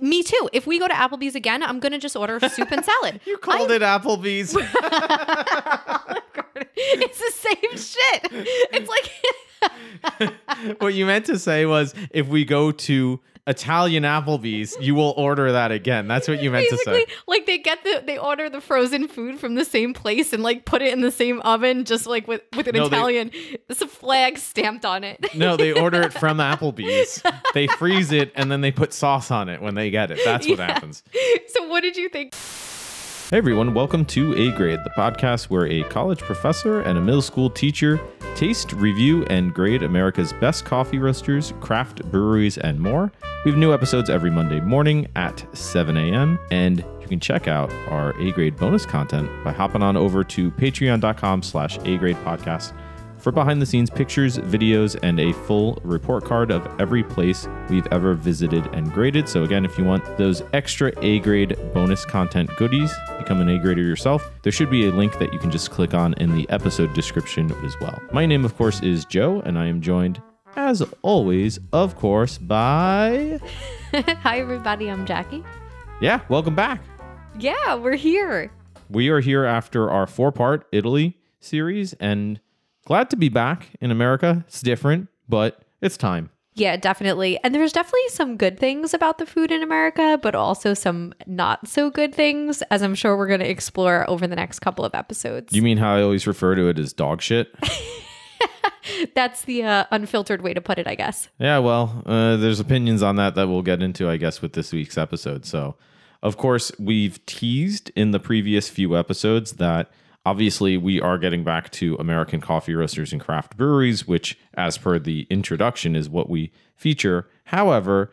Me too. If we go to Applebee's again, I'm gonna just order soup and salad. You called it Applebee's. it's the same shit. It's like what you meant to say was if we go to Italian Applebee's, you will order that again. That's what you meant to say. like they get the they order the frozen food from the same place and like put it in the same oven, just like with with an No, Italian. It's a flag stamped on it. No, they order it from Applebee's. They freeze it and then they put sauce on it when they get it. That's what Yeah. happens. so what did you think? Hey everyone, welcome to A Grade, the podcast where a college professor and a middle school teacher taste, review, and grade America's best coffee roasters, craft breweries, and more. We have new episodes every Monday morning at 7 a.m. And you can check out our A Grade bonus content by hopping on over to patreon.com slash A Grade podcast for behind the scenes pictures, videos, and a full report card of every place we've ever visited and graded. So, again, if you want those extra A grade bonus content goodies, become an A grader yourself, there should be a link that you can just click on in the episode description as well. My name, of course, is Joe, and I am joined, as always, of course, by. Hi everybody, I'm Jackie. Yeah, welcome back. Yeah, we're here. We are here after our four part Italy series and glad to be back in America. It's different, but it's time. Yeah, definitely. And there's definitely some good things about the food in America, but also some not so good things, as I'm sure we're going to explore over the next couple of episodes. You mean how I always refer to it as dog shit? That's the uh, unfiltered way to put it, I guess. yeah, well, uh, there's opinions on that that we'll get into, I guess, with this week's episode. So, of course, we've teased in the previous few episodes that obviously we are getting back to American coffee roasters and craft breweries, which, as per the introduction, is what we feature. However,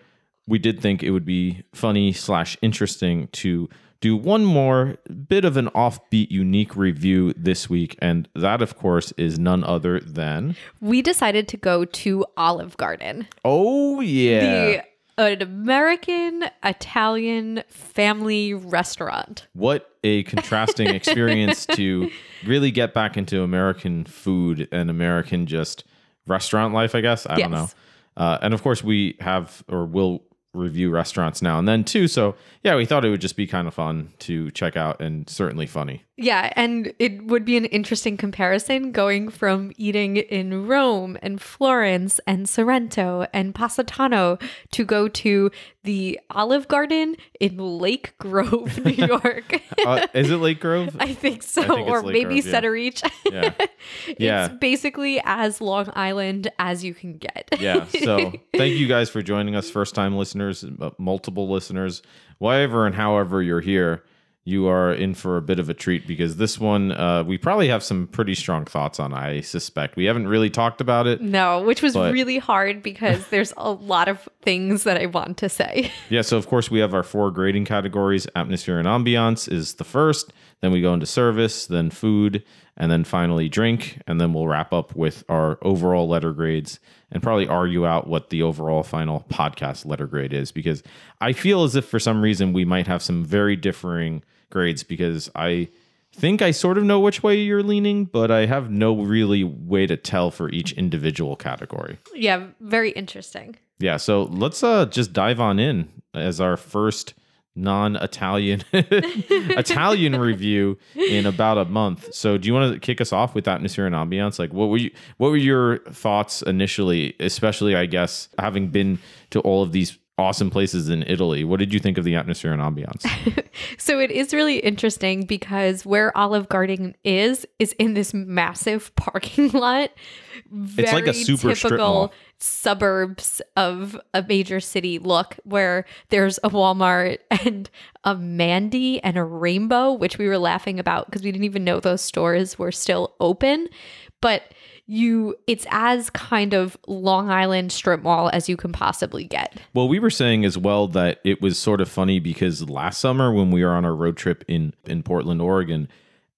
we did think it would be funny slash interesting to do one more bit of an offbeat, unique review this week, and that, of course, is none other than We decided to go to Olive Garden, oh yeah, the an American Italian family restaurant. what a contrasting experience to really get back into American food and American just restaurant life. I guess I don't know. Uh, and of course, we have or will review restaurants now and then too. So yeah, we thought it would just be kind of fun to check out and certainly funny. Yeah, and it would be an interesting comparison going from eating in Rome and Florence and Sorrento and Positano to go to the Olive Garden in Lake Grove, New York. Uh, is it Lake Grove? I think so, I think or Lake maybe Grove, yeah. Centereach. Yeah. Yeah. It's basically as Long Island as you can get. yeah. So thank you guys for joining us, first time listeners, multiple listeners, whatever and however you're here. You are in for a bit of a treat because this one, uh, we probably have some pretty strong thoughts on. I suspect we haven't really talked about it. No, which was But- really hard because there's a lot of things that I want to say. Yeah. So of course we have our four grading categories. Atmosphere and ambiance is the first. Then we go into service, then food, and then finally drink, and then we'll wrap up with our overall letter grades and probably argue out what the overall final podcast letter grade is because I feel as if for some reason we might have some very differing grades because I think I sort of know which way you're leaning, but I have no really way to tell for each individual category. yeah, very interesting. Yeah, so let's uh just dive on in as our first non-Italian Italian review in about a month. So do you want to kick us off with atmosphere and ambiance? Like what were you what were your thoughts initially, especially I guess having been to all of these awesome places in Italy. What did you think of the atmosphere and ambiance? So it is really interesting because where Olive Garden is is in this massive parking lot. It's like a Very super mall. suburbs of a major city look where there's a Walmart and a Mandee and a Rainbow, which we were laughing about because we didn't even know those stores were still open. But you it's as kind of Long Island strip mall as you can possibly get. Well, we were saying as well that it was sort of funny because last summer when we were on our road trip in in Portland, Oregon,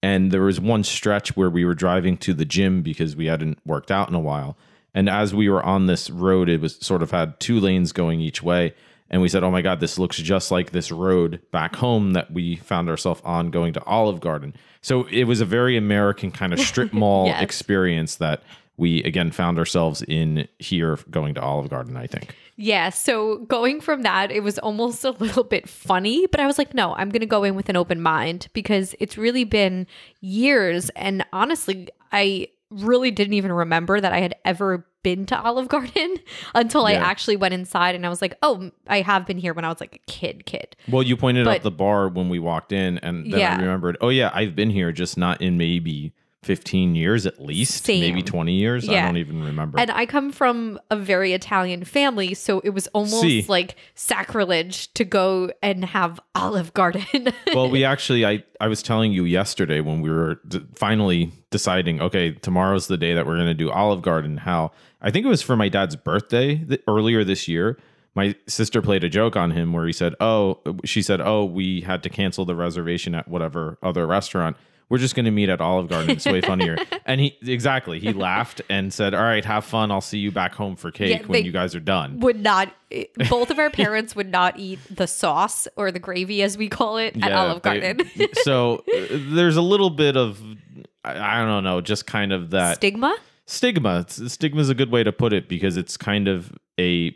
and there was one stretch where we were driving to the gym because we hadn't worked out in a while. And as we were on this road, it was sort of had two lanes going each way. And we said, "Oh my God, this looks just like this road back home that we found ourselves on going to Olive Garden." So it was a very American kind of strip mall Yes. experience that we again found ourselves in here going to Olive Garden, I think. Yeah. So going from that, it was almost a little bit funny, but I was like, no, I'm going to go in with an open mind because it's really been years. And honestly, I really didn't even remember that I had ever been to Olive Garden until I actually went inside and I was like, oh, I have been here when I was like a kid, kid. Well, you pointed But- out the bar when we walked in, and then Yeah. I remembered, oh, yeah, I've been here, just not in maybe 15 years at least, Same. maybe 20 years. I don't even remember. And I come from a very Italian family, so it was almost See. like sacrilege to go and have Olive Garden. well, we actually, I, I was telling you yesterday when we were d- finally deciding, okay, tomorrow's the day that we're going to do Olive Garden, how I think it was for my dad's birthday th- earlier this year. My sister played a joke on him where he said, Oh, she said, Oh, we had to cancel the reservation at whatever other restaurant. We're just going to meet at Olive Garden. It's way funnier. and he, exactly, he laughed and said, All right, have fun. I'll see you back home for cake Yeah, when you guys are done. would not both of our parents would not eat the sauce or the gravy as we call it at Olive they- Garden. so uh, there's a little bit of, I, I don't know, just kind of that Stigma? stigma. Stigma is a good way to put it because it's kind of a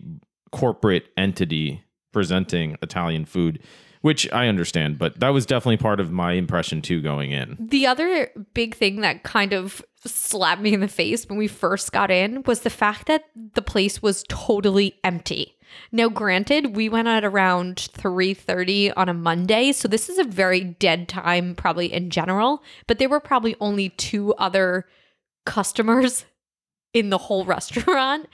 corporate entity presenting Italian food, which I understand, but that was definitely part of my impression too going in. The other big thing that kind of slapped me in the face when we first got in was the fact that the place was totally empty. Now, granted, we went at around 3:30 on a Monday, so this is a very dead time probably in general, but there were probably only two other customers in the whole restaurant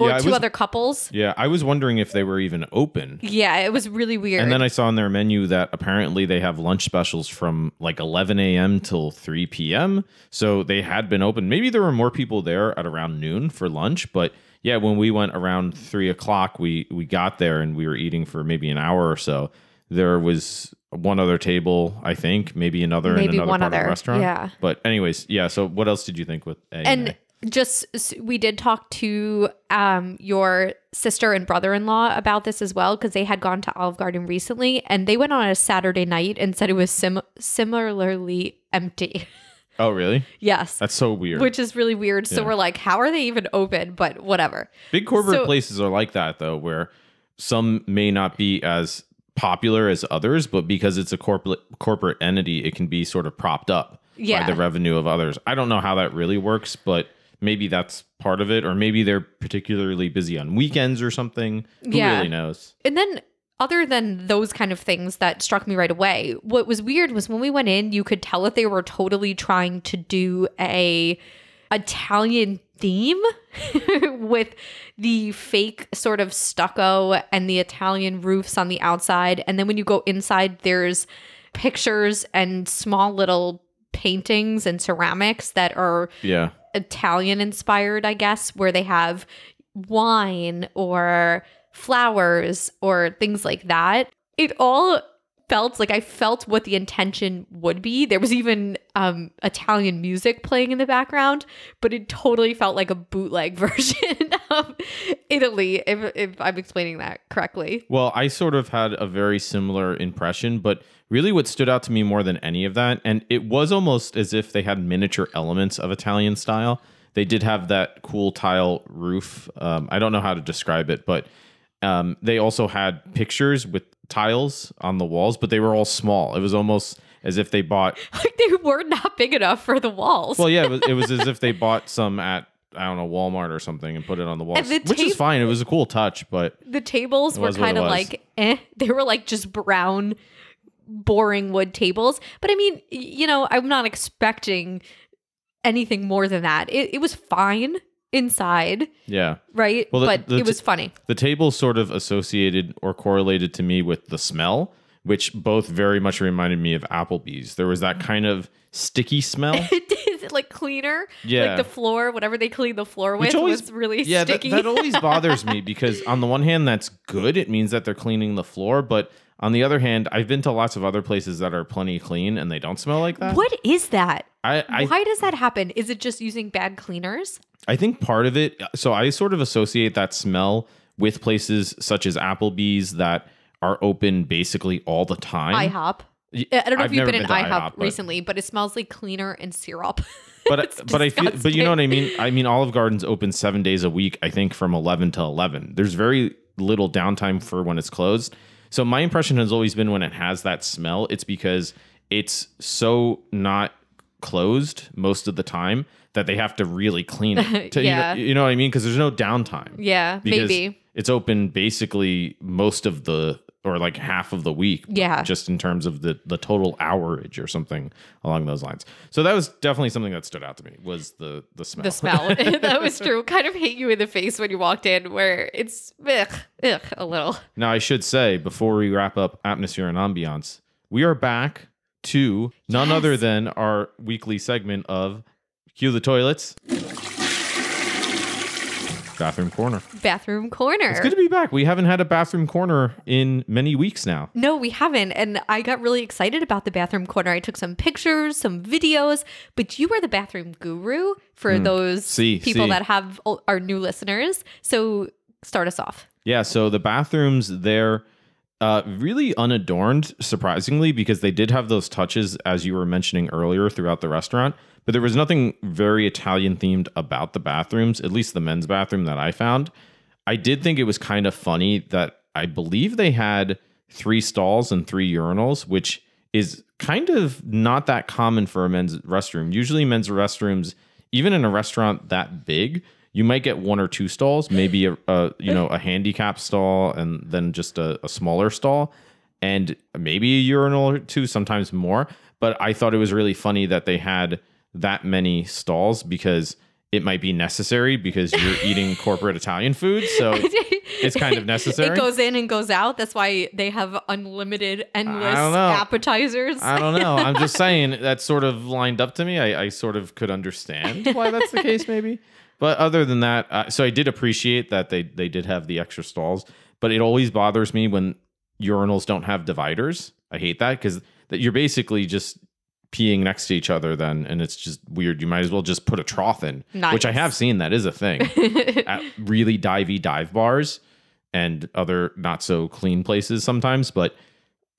or Yeah, two was- other couples. Yeah, I was wondering if they were even open. Yeah, it was really weird. And then I saw on their menu that apparently they have lunch specials from like 11 a.m. till 3 p.m. So they had been open. Maybe there were more people there at around noon for lunch, but yeah, when we went around three o'clock, we we got there and we were eating for maybe an hour or so. There was one other table, I think, maybe another Maybe in another one part of other, the restaurant. yeah. But anyways, yeah. So what else did you think with A and A? Just we did talk to um your sister and brother-in-law about this as well because they had gone to Olive Garden recently and they went on a Saturday night and said it was sim- similarly empty. Oh, really? yes. That's so weird. Which is really weird. So Yeah. we're like, how are they even open? But whatever. Big corporate So- places are like that though, where some may not be as popular as others, but because it's a corporate corporate entity, it can be sort of propped up Yeah. by the revenue of others. I don't know how that really works, but maybe that's part of it, or maybe they're particularly busy on weekends or something. Who Yeah. really knows? And then other than those kind of things that struck me right away, what was weird was when we went in, you could tell that they were totally trying to do a Italian theme with the fake sort of stucco and the Italian roofs on the outside. And then when you go inside, there's pictures and small little paintings and ceramics that are Yeah. Italian inspired, I guess, where they have wine or flowers or things like that. It all felt like I felt what the intention would be. There was even um Italian music playing in the background, but it totally felt like a bootleg version of Italy if if I'm explaining that correctly. Well, I sort of had a very similar impression, but really what stood out to me more than any of that, and it was almost as if they had miniature elements of Italian style. They did have that cool tile roof. Um, I don't know how to describe it, but um, they also had pictures with tiles on the walls, but they were all small. It was almost as if they bought. Like they were not big enough for the walls. Well, yeah, it was, it was as if they bought some at I don't know Walmart or something and put it on the wall, the which is fine. It was a cool touch, but the tables were was what it kind of like eh. They were like just brown, boring wood tables. But I mean, you know, I'm not expecting anything more than that. It, it was fine inside, yeah. right? Well, the- but the it was funny. The table sort of associated or correlated to me with the smell, which both very much reminded me of Applebee's. There was that kind of sticky smell. Is it like cleaner? Yeah. Like the floor, whatever they clean the floor with Which always- was really yeah, that, sticky. that always bothers me because on the one hand, that's good. It means that they're cleaning the floor. But on the other hand, I've been to lots of other places that are plenty clean and they don't smell like that. what is that? I, I Why does that happen? Is it just using bad cleaners? I think part of it, so I sort of associate that smell with places such as Applebee's that are open basically all the time. IHOP. I don't know I've if you've been in IHOP, IHOP, but- recently, but it smells like cleaner and syrup. but but I feel but you know what I mean. I mean, Olive Garden's open seven days a week. I think from eleven to eleven. There's very little downtime for when it's closed. So my impression has always been when it has that smell, it's because it's so not closed most of the time that they have to really clean it. To- you know- Yeah. you, know, what I mean? Because there's no downtime. Yeah, Because maybe. it's open basically most of the or like half of the week. Yeah. Just in terms of the the total hourage or something along those lines. So that was definitely something that stood out to me was the the smell. The smell. that was true. Kind of hit you in the face when you walked in, where it's ugh, ugh, a little. now I should say before we wrap up atmosphere and ambiance, we are back to none Yes. other than our weekly segment of cue the toilets. Bathroom corner. Bathroom corner. It's good to be back. We haven't had a bathroom corner in many weeks now. No, we haven't. And I got really excited about the bathroom corner. I took some pictures, some videos, but you are the bathroom guru for those Hmm. See, people see. that have our new listeners. So start us off. Yeah, so the bathrooms they're uh, really unadorned, surprisingly, because they did have those touches as you were mentioning earlier throughout the restaurant. But there was nothing very Italian themed about the bathrooms, at least the men's bathroom that I found. I did think it was kind of funny that I believe they had three stalls and three urinals, which is kind of not that common for a men's restroom. Usually, men's restrooms, even in a restaurant that big, you might get one or two stalls, maybe a, a you know a handicap stall and then just a, a smaller stall, and maybe a urinal or two, sometimes more. But I thought it was really funny that they had that many stalls because it might be necessary because you're eating corporate Italian food, so it's kind of necessary. It goes in and goes out. That's why they have unlimited, endless don't know. appetizers. I don't know. I'm just saying that sort of lined up to me. I, I sort of could understand why that's the case, maybe. But other than that, uh, so I did appreciate that they they did have the extra stalls. But it always bothers me when urinals don't have dividers. I hate that because that you're basically just peeing next to each other then and it's just weird you might as well just put a trough in which i have seen that is a thing at really divey dive bars and other not so clean places sometimes. But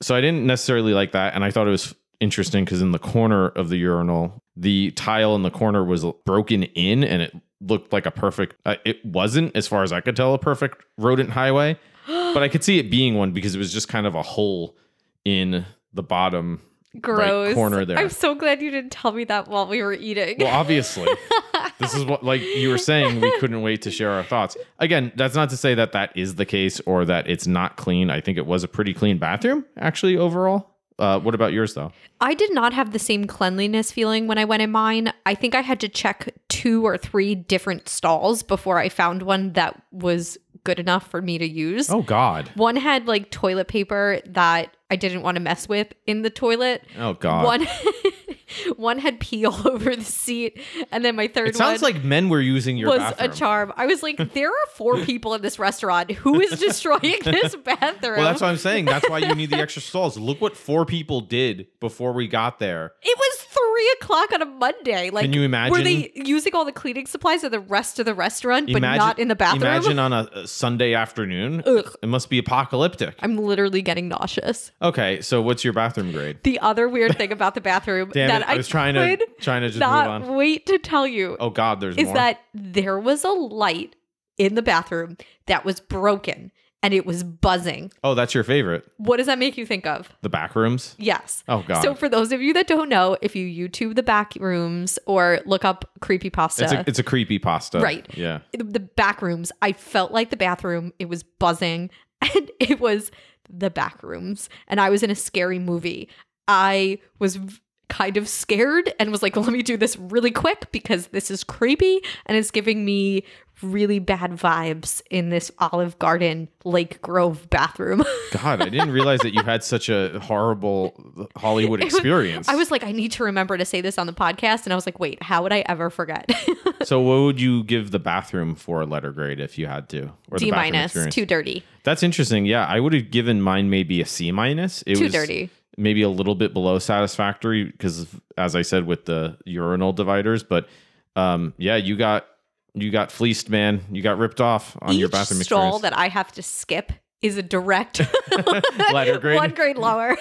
so I didn't necessarily like that. And I thought it was interesting because in the corner of the urinal, the tile in the corner was broken in and it looked like a perfect, uh, it wasn't, as far as I could tell, a perfect rodent highway. but I could see it being one because it was just kind of a hole in the bottom Gross. corner there. I'm so glad you didn't tell me that while we were eating. Well, obviously, this is what, like you were saying, we couldn't wait to share our thoughts. Again, that's not to say that that is the case or that it's not clean. I think it was a pretty clean bathroom, actually, overall. Uh, what about yours, though? I did not have the same cleanliness feeling when I went in mine. I think I had to check two or three different stalls before I found one that was good enough for me to use. Oh, God. One had like toilet paper that I didn't want to mess with in the toilet. Oh, God. One one had pee all over the seat, and then my third it sounds one like men were using your was bathroom. a charm. I was like, there are four people in this restaurant. Who is destroying this bathroom? well, that's what I'm saying. That's why you need the extra stalls. Look what four people did before we got there. It was three o'clock on a Monday. Like, Can you imagine? Were they using all the cleaning supplies of the rest of the restaurant, but Imagine- not in the bathroom? Imagine on a, Sunday afternoon. Ugh. It must be apocalyptic. I'm literally getting nauseous. Okay, so what's your bathroom grade? The other weird thing about the bathroom Damn that it, I was trying to trying to just not move on. wait to tell you Oh God, there's is more. that there was a light in the bathroom that was broken and it was buzzing. oh, that's your favorite. What does that make you think of? The back rooms. Yes. Oh God. So for those of you that don't know, if you YouTube the back rooms or look up creepypasta, It's a it's a creepy pasta. Right. Yeah. the back rooms, I felt like the bathroom, it was buzzing and it was the back rooms. And I was in a scary movie. I was v- kind of scared and was like, let me do this really quick because this is creepy and it's giving me really bad vibes in this Olive Garden Lake Grove bathroom. God, I didn't realize that you had such a horrible Hollywood experience. I was like, I need to remember to say this on the podcast. And I was like, wait, how would I ever forget? so what would you give the bathroom for a letter grade if you had to? Or D minus, experience? too dirty. That's interesting. Yeah, I would have given mine maybe a C minus. It Too was dirty. Maybe a little bit below satisfactory because, as I said, with the urinal dividers. But um, yeah, you got you got fleeced, man. You got ripped off on Each your bathroom stall experience. that I have to skip is a direct Letter grade? one grade lower.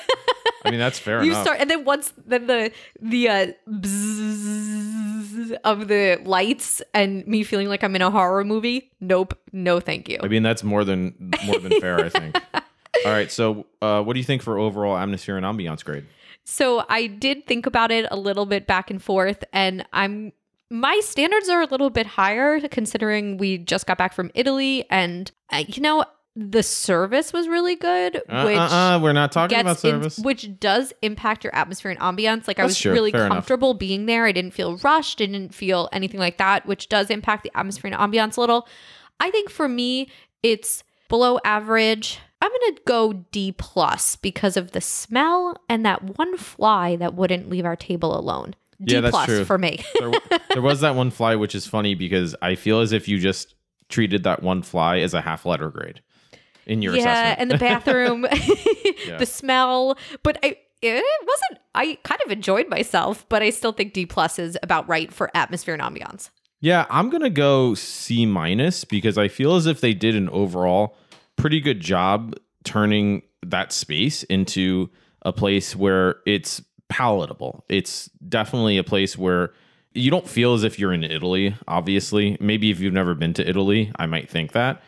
I mean, that's fair you enough. start, and then once then the the uh, bzzz of the lights and me feeling like I'm in a horror movie. Nope, no, thank you. I mean, that's more than more than fair, I think. All right, so uh, what do you think for overall atmosphere and ambiance grade? So I did think about it a little bit back and forth, and I'm my standards are a little bit higher considering we just got back from Italy, and uh, you know the service was really good, Uh, which. uh, uh, we're not talking about gets in- service. which does impact your atmosphere and ambiance. Like I was true. really Fair enough. comfortable being there. I didn't feel rushed. I didn't feel anything like that, which does impact the atmosphere and ambiance a little. I think for me, it's below average. I'm gonna go D plus because of the smell and that one fly that wouldn't leave our table alone. D Yeah, that's plus true. for me. there, there was that one fly, which is funny because I feel as if you just treated that one fly as a half letter grade in your yeah, assessment. and the bathroom, Yeah. the smell. But I it wasn't. I kind of enjoyed myself, but I still think D plus is about right for atmosphere and ambiance. Yeah, I'm gonna go C minus because I feel as if they did an overall pretty good job turning that space into a place where it's palatable. It's definitely a place where you don't feel as if you're in Italy, obviously. Maybe if you've never been to Italy, I might think that.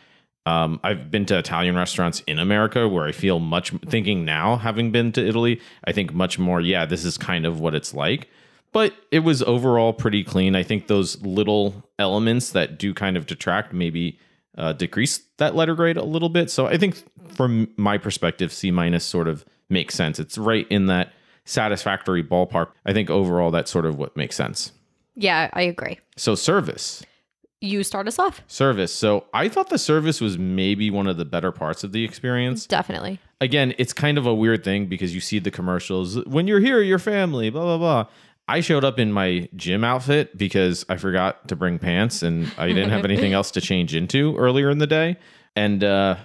Um, I've been to Italian restaurants in America where I feel much thinking now, having been to Italy, I think much more, yeah, this is kind of what it's like. But it was overall pretty clean. I think those little elements that do kind of detract maybe uh, decrease that letter grade a little bit. So I think from my perspective, C minus sort of makes sense. It's right in that satisfactory ballpark. I think overall that's sort of what makes sense. Yeah, I agree. So service. You start us off. Service. So I thought the service was maybe one of the better parts of the experience. Definitely. Again, it's kind of a weird thing because you see the commercials. When you're here, your family, blah, blah, blah. I showed up in my gym outfit because I forgot to bring pants and I didn't have anything else to change into earlier in the day. And uh,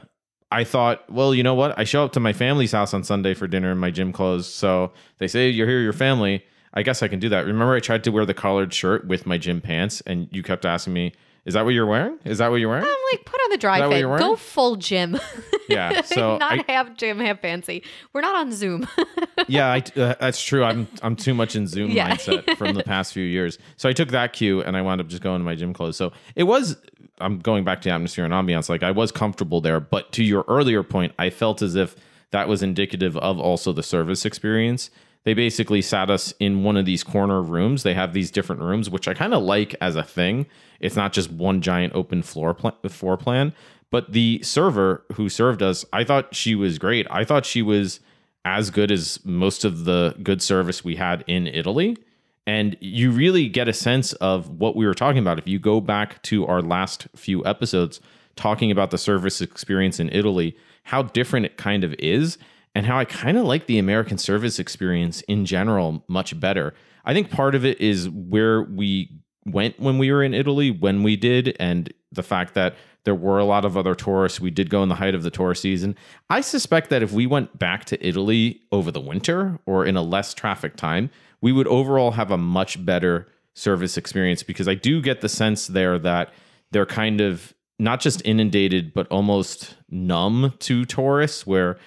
I thought, well, you know what? I show up to my family's house on Sunday for dinner in my gym clothes. So they say, you're here, your family. I guess I can do that. Remember, I tried to wear the collared shirt with my gym pants, and you kept asking me, "Is that what you're wearing? Is that what you're wearing?" I'm like, put on the dry fit. Go full gym. Yeah. So not I, half gym, have fancy. We're not on Zoom. yeah, I, uh, that's true. I'm I'm too much in Zoom Yeah. mindset from the past few years. So I took that cue and I wound up just going to my gym clothes. So it was. I'm going back to atmosphere and ambiance. Like I was comfortable there, but to your earlier point, I felt as if that was indicative of also the service experience. They basically sat us in one of these corner rooms. They have these different rooms, which I kind of like as a thing. It's not just one giant open floor plan, floor plan. But the server who served us, I thought she was great. I thought she was as good as most of the good service we had in Italy. And you really get a sense of what we were talking about. If you go back to our last few episodes talking about the service experience in Italy, how different it kind of is, and how I kind of like the American service experience in general much better. I think part of it is where we went when we were in Italy, when we did, and the fact that there were a lot of other tourists. We did go in the height of the tourist season. I suspect that if we went back to Italy over the winter or in a less traffic time, we would overall have a much better service experience because I do get the sense there that they're kind of not just inundated, but almost numb to tourists, where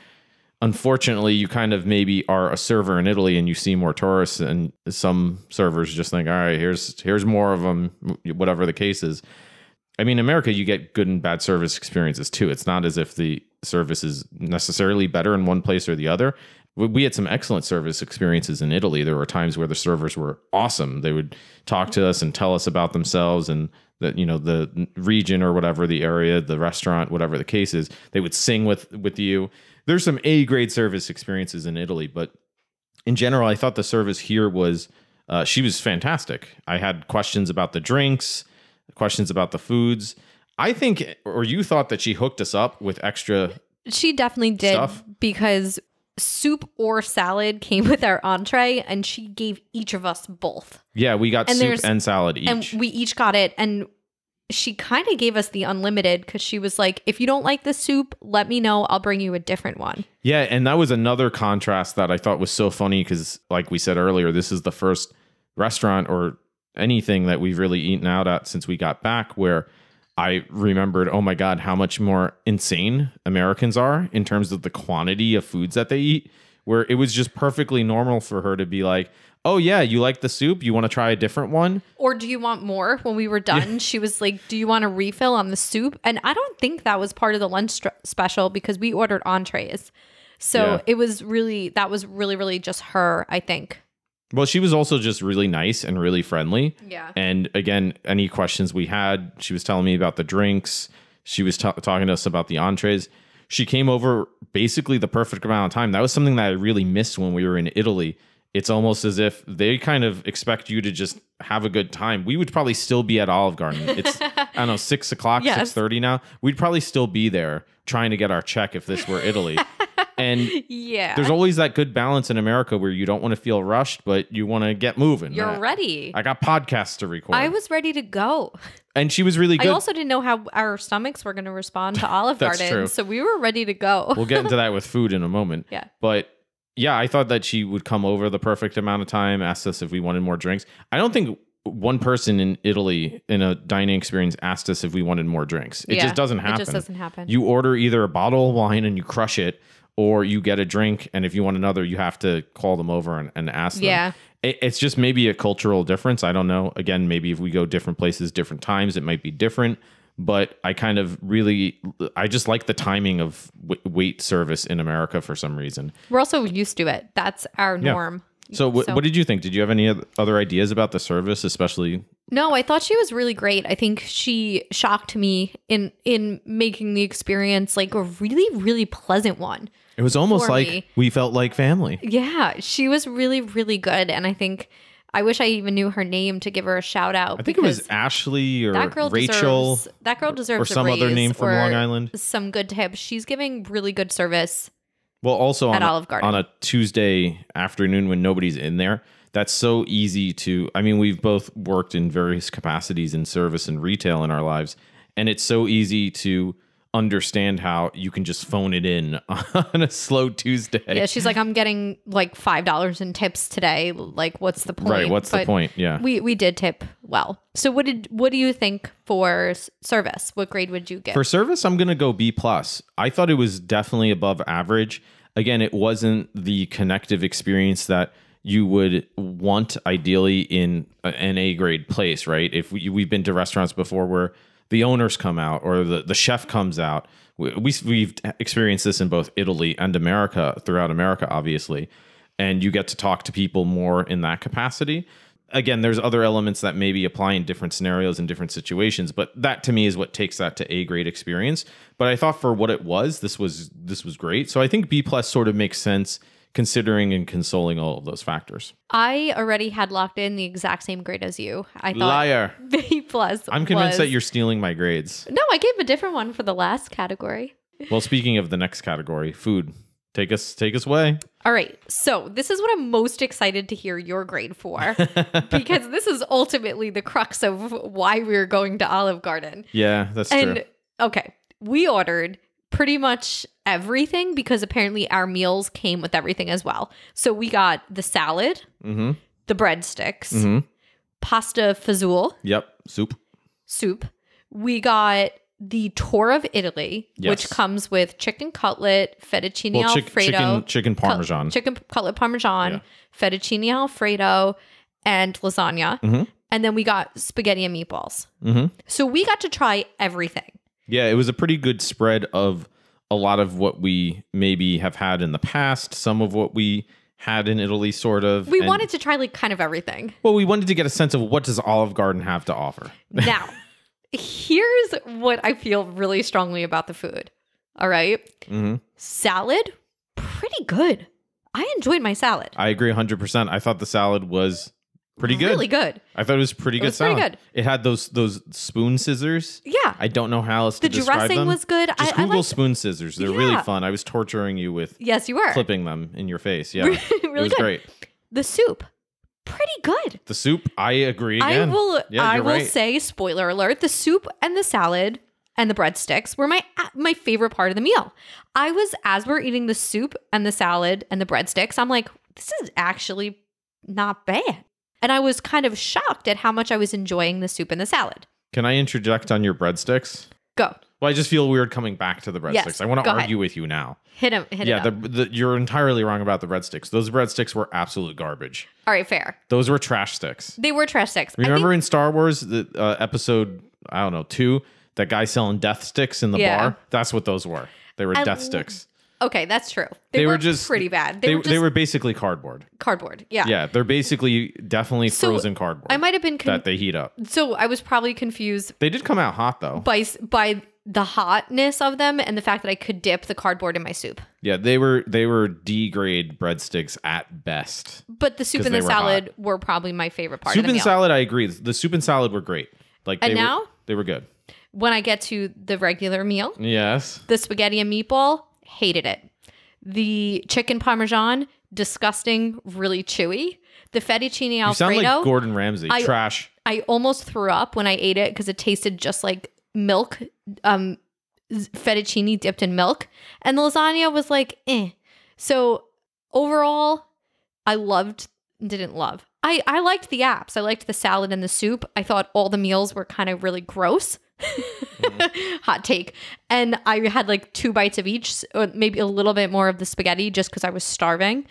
unfortunately you kind of maybe are a server in Italy and you see more tourists and some servers just think, all right, here's here's more of them, whatever the case is. I mean, America, you get good and bad service experiences too. It's not as if the service is necessarily better in one place or the other. We- had some excellent service experiences in Italy. There were times where the servers were awesome. They would talk to us and tell us about themselves and that you know the region or whatever the area, the restaurant, whatever the case is. They would sing with with you. There's some A grade service experiences in Italy, but in general, I thought the service here was uh, she was fantastic. I had questions about the drinks, questions about the foods. I think, or you thought that she hooked us up with extra. She definitely did Stuff. because soup or salad came with our entree and she gave each of us both. Yeah, we got And soup and salad each. And we each got it and she kind of gave us the unlimited because she was like, if you don't like the soup, let me know. I'll bring you a different one. Yeah, and that was another contrast that I thought was so funny because, like we said earlier, this is the first restaurant or anything that we've really eaten out at since we got back where I remembered, oh my God, how much more insane Americans are in terms of the quantity of foods that they eat. where it was just perfectly normal for her to be like, "Oh yeah, you like the soup? You want to try a different one?" Or do you want more? When we were done, she was like, "Do you want a refill on the soup?" And I don't think that was part of the lunch str- special because we ordered entrees. So Yeah. it was really that was really really just her, I think. Well, she was also just really nice and really friendly. Yeah. And again, any questions we had, she was telling me about the drinks. She was ta- talking to us about the entrees. She came over basically the perfect amount of time. That was something that I really missed when we were in Italy. It's almost as if they kind of expect you to just have a good time. We would probably still be at Olive Garden. It's I don't know six o'clock, Yes. six thirty now. We'd probably still be there trying to get our check if this were Italy. and Yeah. there's always that good balance in America where you don't want to feel rushed, but you want to get moving. You're Uh, ready. I got podcasts to record. I was ready to go. and she was really I also didn't know how our stomachs were going to respond to Olive Garden, true. so we were ready to go. we'll get into that with food in a moment. Yeah. But yeah, I thought that she would come over the perfect amount of time, asked us if we wanted more drinks. I don't think one person in Italy in a dining experience asked us if we wanted more drinks. It Yeah, just doesn't happen. It just doesn't happen. You order either a bottle of wine and you crush it, or you get a drink, and if you want another, you have to call them over and, and ask them. yeah. It- It's just maybe a cultural difference. I don't know. Again, maybe if we go different places, different times, it might be different. But I kind of really, I just like the timing of w- wait service in America for some reason. We're also used to it. That's our Yeah. norm. So, wh- So- what did you think? Did you have any other ideas about the service, especially? No, I thought she was really great. I think she shocked me in in making the experience like a really really pleasant one. It was almost like me. we felt like family. Yeah, she was really really good and I think I wish I even knew her name to give her a shout out I think it was Ashley or that girl Rachel deserves, that girl deserves or some other name from Long Island. Some good tips. She's giving really good service. Well, also on At a, Olive Garden. on a Tuesday afternoon when nobody's in there, that's so easy to. I mean, we've both worked in various capacities in service and retail in our lives, and it's so easy to understand how you can just phone it in on a slow Tuesday. Yeah, she's like I'm getting like $5 in tips today. Like what's the point? right. What's the point? Yeah. We we did tip well. So what did what do you think for service? What grade would you give? For service, I'm gonna go B plus. I thought it was definitely above average. Again, it wasn't the connective experience that you would want ideally in an A grade place, right? If we, we've been to restaurants before where the owners come out or the, the chef comes out, we, we, we've experienced this in both Italy and America, throughout America, obviously, and you get to talk to people more in that capacity again, there's other elements that maybe apply in different scenarios and different situations, but that to me is what takes that to A great experience. But I thought for what it was, this was this was great. So I think B plus sort of makes sense considering and consoling all of those factors. I already had locked in the exact same grade as you. I thought Liar. B plus. I'm convinced was- that you're stealing my grades. No, I gave a different one for the last category. Well, speaking of the next category, food. Take us take us away. All right. So, this is what I'm most excited to hear your grade for because this is ultimately the crux of why we were going to Olive Garden. Yeah, that's and true. And okay, we ordered pretty much everything because apparently our meals came with everything as well. So, we got the salad, Mm-hmm. the breadsticks, Mm-hmm. pasta fazool, Yep. Soup. soup. We got the tour of Italy, Yes. which comes with chicken cutlet, fettuccine Well, chick- alfredo, chicken chicken parmesan. chicken cutlet parmesan, Yeah. fettuccine alfredo, and lasagna. Mhm. And then we got spaghetti and meatballs. mm-hmm. So we got to try everything. Yeah, it was a pretty good spread of a lot of what we maybe have had in the past, some of what we had in Italy, sort of. We and- wanted to try like kind of everything. well, we wanted to get a sense of what does Olive Garden have to offer. Now, here's what I feel really strongly about the food. All right. hmm Salad, pretty good. I enjoyed my salad. I agree 100%. I thought the salad was pretty good. Really good. I thought it was pretty good was pretty good. It had those those spoon scissors. Yeah. I don't know how else the to describe them. The dressing them. was good. Just I, I Google liked- spoon scissors. They're really fun. I was torturing you with Yes, you were. clipping them in your face. Yeah. really it was good. great. The soup, pretty good. The soup, I agree again. I will. Yeah, I will right. say, spoiler alert: the soup and the salad and the breadsticks were my uh, my favorite part of the meal. I was as we're eating the soup and the salad and the breadsticks. I'm like, this is actually not bad, and I was kind of shocked at how much I was enjoying the soup and the salad. Can I interject on your breadsticks? Go. Well, I just feel weird coming back to the breadsticks. Yes, I want to go ahead. argue with you now. Hit him. Hit him. yeah. The, the, you're entirely wrong about the breadsticks. Those breadsticks were absolute garbage. All right, fair. Those were trash sticks. They were trash sticks. I think- Remember in Star Wars, the uh, episode I don't know two, that guy selling death sticks in the Yeah. bar. That's what those were. They were I death l- sticks. Okay, that's true. They, They were, were just- pretty bad. They, They, were just they were basically cardboard. cardboard. Yeah. Yeah, they're basically definitely So, frozen cardboard I might have been. Con- that they heat up. so I was probably confused They did come out hot though. by by the hotness of them and the fact that I could dip the cardboard in my soup. Yeah, they were they were D grade breadsticks at best. But the soup and the were salad were probably my favorite part soup and meal. salad, I agree. The soup and salad were great. Like And they now? were, they were good. when I get to the regular meal, Yes. the spaghetti and meatball, hated it. The chicken parmesan, disgusting, really chewy. The fettuccine You sound alfredo, like Gordon Ramsay. I- Trash. I almost threw up when I ate it because it tasted just like milk, um, fettuccine dipped in milk, and the lasagna was like, eh. So overall, I loved, didn't love. I I liked the apps. I liked the salad and the soup. I thought all the meals were kind of really gross. Hot take. And I had like two bites of each, or maybe a little bit more of the spaghetti just because I was starving.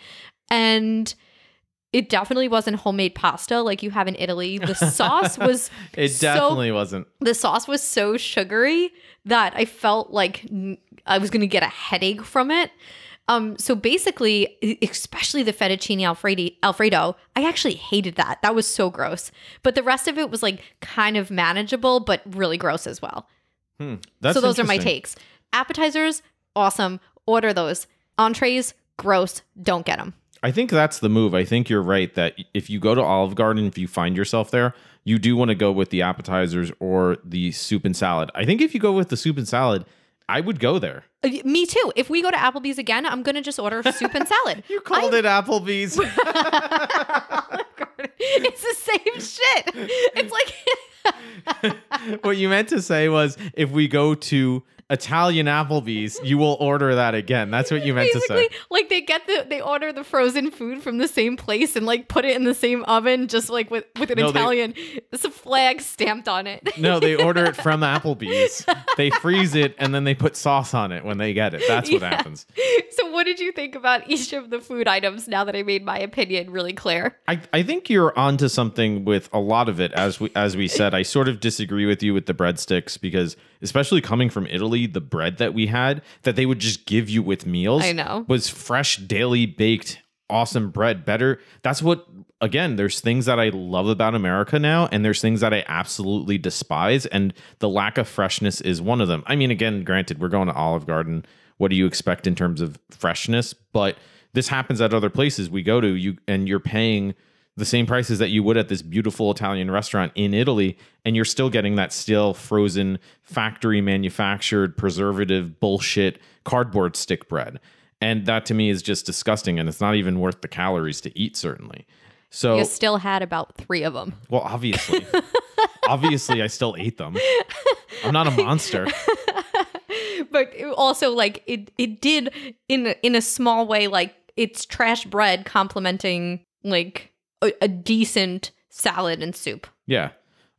And it definitely wasn't homemade pasta like you have in Italy. The sauce was It so- definitely wasn't. the sauce was so sugary that I felt like I was going to get a headache from it. Um, so basically, especially the fettuccine alfredo, alfredo, I actually hated that. That was so gross. But the rest of it was like kind of manageable, but really gross as well. Hmm. So those are my takes. Appetizers, awesome. Order those. Entrees, gross. Don't get them. I think that's the move. I think you're right that if you go to Olive Garden, if you find yourself there, you do want to go with the appetizers or the soup and salad. I think if you go with the soup and salad, I would go there. Uh, Me too. If we go to Applebee's again, I'm gonna just order soup and salad. You called it Applebee's. it's the same shit. It's like what you meant to say was if we go to Italian Applebee's, you will order that again. That's what you meant to say. like they get the they order the frozen food from the same place and like put it in the same oven, just like with with an No, Italian. It's a flag stamped on it. No, they order it from Applebee's. They freeze it and then they put sauce on it when they get it. That's what Yeah. happens. so what did you think about each of the food items? Now that I made my opinion really clear. I, I think you're onto something with a lot of it. As we as we said, I sort of disagree with you with the breadsticks because, especially coming from Italy, the bread that we had that they would just give you with meals, I know. was fresh, daily baked, awesome bread. Better. That's what. Again, there's things that I love about America now, and there's things that I absolutely despise, and the lack of freshness is one of them. I mean, again, granted, we're going to Olive Garden. What do you expect in terms of freshness? But this happens at other places we go to. You and you're paying the same prices that you would at this beautiful Italian restaurant in Italy, and you're still getting that still frozen, factory manufactured, preservative bullshit cardboard stick bread. And that to me is just disgusting, and it's not even worth the calories to eat, certainly. So, You still had about three of them. well, obviously, obviously, I still ate them. I'm not a monster. but also like it it did in a- in a small way like it's trash bread complementing like a, a decent salad and soup. Yeah.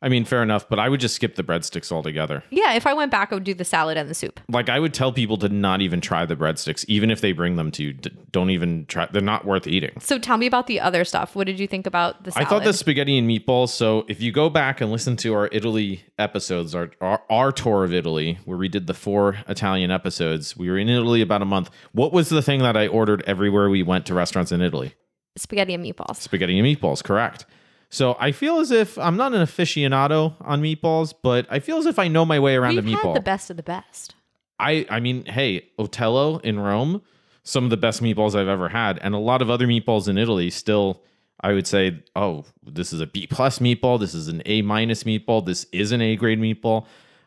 I mean, fair enough, but I would just skip the breadsticks altogether. Yeah, if I went back, I would do the salad and the soup. Like, I would tell people to not even try the breadsticks, even if they bring them to you. D- Don't even try. They're not worth eating. So tell me about the other stuff. What did you think about the I thought the spaghetti and meatballs. So if you go back and listen to our Italy episodes, our, our our tour of Italy, where we did the four Italian episodes, we were in Italy about a month. What was the thing that I ordered everywhere we went to restaurants in Italy? Spaghetti and meatballs. Spaghetti and meatballs, correct. So I feel as if I'm not an aficionado on meatballs, but I feel as if I know my way around We've a meatball. had the best of the best. I I mean, hey, Otello in Rome, some of the best meatballs I've ever had, and a lot of other meatballs in Italy still. I would say, oh, this is a B plus meatball. This is an A minus meatball. This is an A grade meatball.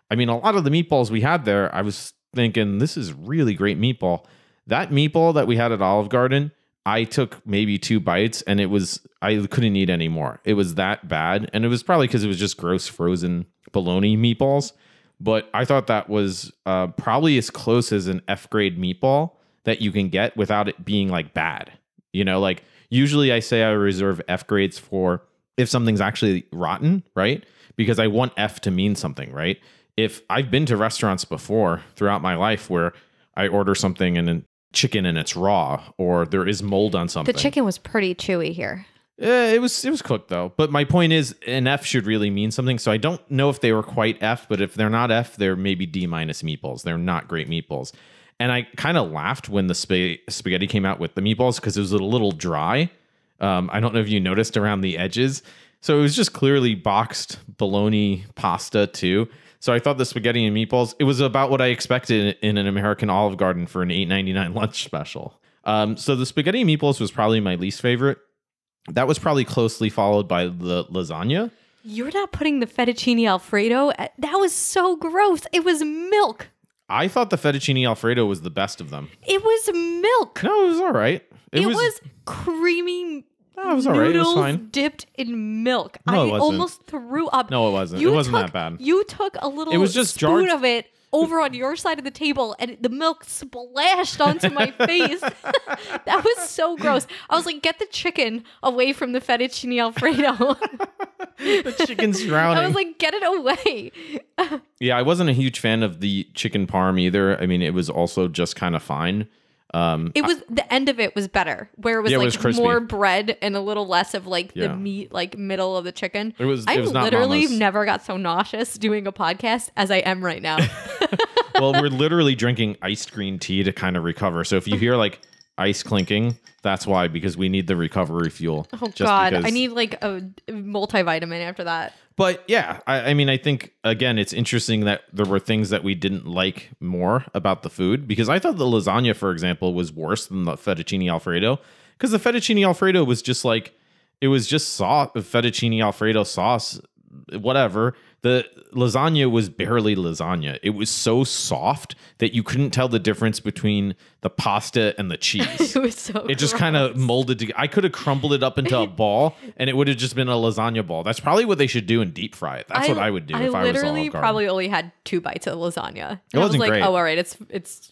I mean, a lot of the meatballs we had there, I was thinking this is really great meatball. That meatball that we had at Olive Garden, I took maybe two bites and it was I couldn't eat anymore. It was that bad, and it was probably because it was just gross frozen bologna meatballs but I thought that was uh, probably as close as an F grade meatball that you can get without it being like bad. You know, like usually I say I reserve F grades for if something's actually rotten, right? Because I want F to mean something, right? if I've been to restaurants before throughout my life where I order something and chicken and it's raw or there is mold on something. The chicken was pretty chewy here. Eh, it was it was cooked though. But my point is, an F should really mean something. So I don't know if they were quite F, but if they're not F, they're maybe D minus meatballs. They're not great meatballs. And I kind of laughed when the sp- spaghetti came out with the meatballs because it was a little dry. Um, I don't know if you noticed around the edges. So it was just clearly boxed bologna pasta too. So I thought the spaghetti and meatballs, it was about what I expected in an American Olive Garden for an $8.99 lunch special. Um, so the spaghetti and meatballs was probably my least favorite. That was probably closely followed by the lasagna. You're not putting the fettuccine alfredo. At, that was so gross. It was milk. I thought the fettuccine alfredo was the best of them. It was milk. No, it was all right. It, was, creamy. No, it was all right. It was noodles fine. dipped in milk. No, I it wasn't. almost threw up. No, it wasn't. It wasn't that bad. You took a little It was just spoon jarred- of it over on your side of the table and the milk splashed onto my face. that was so gross. I was like, get the chicken away from the fettuccine alfredo. the chicken's drowning. I was like, get it away. yeah, I wasn't a huge fan of the chicken parm either. I mean, it was also just kind of fine. Um, It was the end of it was better, where it was Yeah, it like was more bread and a little less of like Yeah. the meat, like middle of the chicken. It was- it I was literally Mama's. never got so nauseous doing a podcast as I am right now. well, we're literally drinking iced green tea to kind of recover. So if you hear like ice clinking, that's why because we need the recovery fuel. Oh God, I need like a multivitamin after that. But yeah, I, I mean, I think again, it's interesting that there were things that we didn't like more about the food because I thought the lasagna, for example, was worse than the fettuccine alfredo because the fettuccine alfredo was just like it was just sauce, fettuccine alfredo sauce, whatever. The lasagna was barely lasagna. It was so soft that you couldn't tell the difference between the pasta and the cheese. It was so. It just kind of molded together. I could have crumbled it up into a ball, and it would have just been a lasagna ball. That's probably what they should do and deep fry it. That's what I would do I if I was literally probably only had two bites of lasagna. And I was like, great. oh, all right, it's it's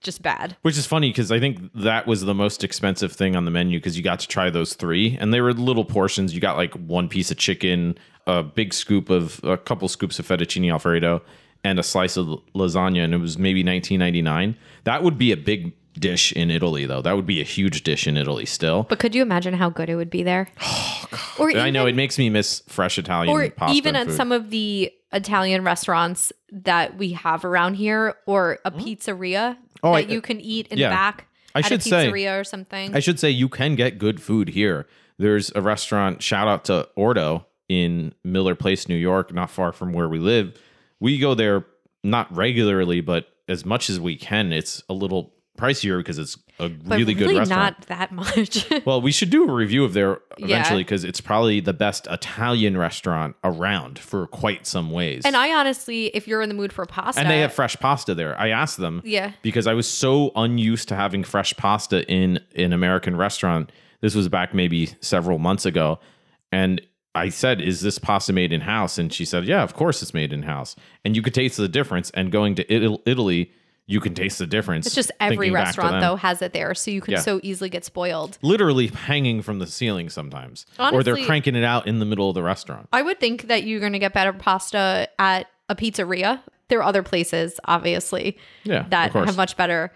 just bad. Which is funny because I think that was the most expensive thing on the menu because you got to try those three, and they were little portions. You got like one piece of chicken, a big scoop of a couple scoops of fettuccine alfredo, and a slice of lasagna, and it was maybe nineteen ninety nine. That would be a big dish in Italy, though. That would be a huge dish in Italy still. But could you imagine how good it would be there? Oh God! Or I know it makes me miss fresh Italian or even at food. some of the Italian restaurants that we have around here, or a hmm? pizzeria Oh, that I- you can eat in yeah. the back I should a say- pizzeria or something. I should say you can get good food here. There's a restaurant, shout out to Ordo in Miller Place, New York, not far from where we live. We go there not regularly, but as much as we can. It's a little pricier because it's a but really good restaurant. not that much. Well, we should do a review of there eventually because it's probably the best Italian restaurant around for quite some ways. and I honestly, if you're in the mood for pasta, and they have fresh pasta there. I asked them yeah. because I was so unused to having fresh pasta in an American restaurant. This was back maybe several months ago. And I said, Is this pasta made in house? And she said, Yeah, of course it's made in house. And you could taste the difference. And going to Ital- Italy, you can taste the difference. It's just every to restaurant though has it there, so you can Yeah. so easily get spoiled. Literally hanging from the ceiling sometimes. or they're cranking it out in the middle of the restaurant. I would think that you're going to get better pasta at a pizzeria. There are other places, obviously, Yeah. that have much better.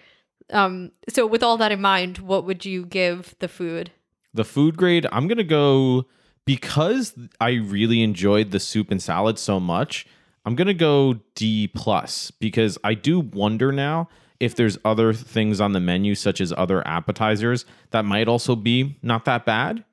Um, so with all that in mind, what would you give the food? The food grade, I'm gonna go because I really enjoyed the soup and salad so much. I'm gonna go D plus because I do wonder now if there's other things on the menu, such as other appetizers, that might also be not that bad.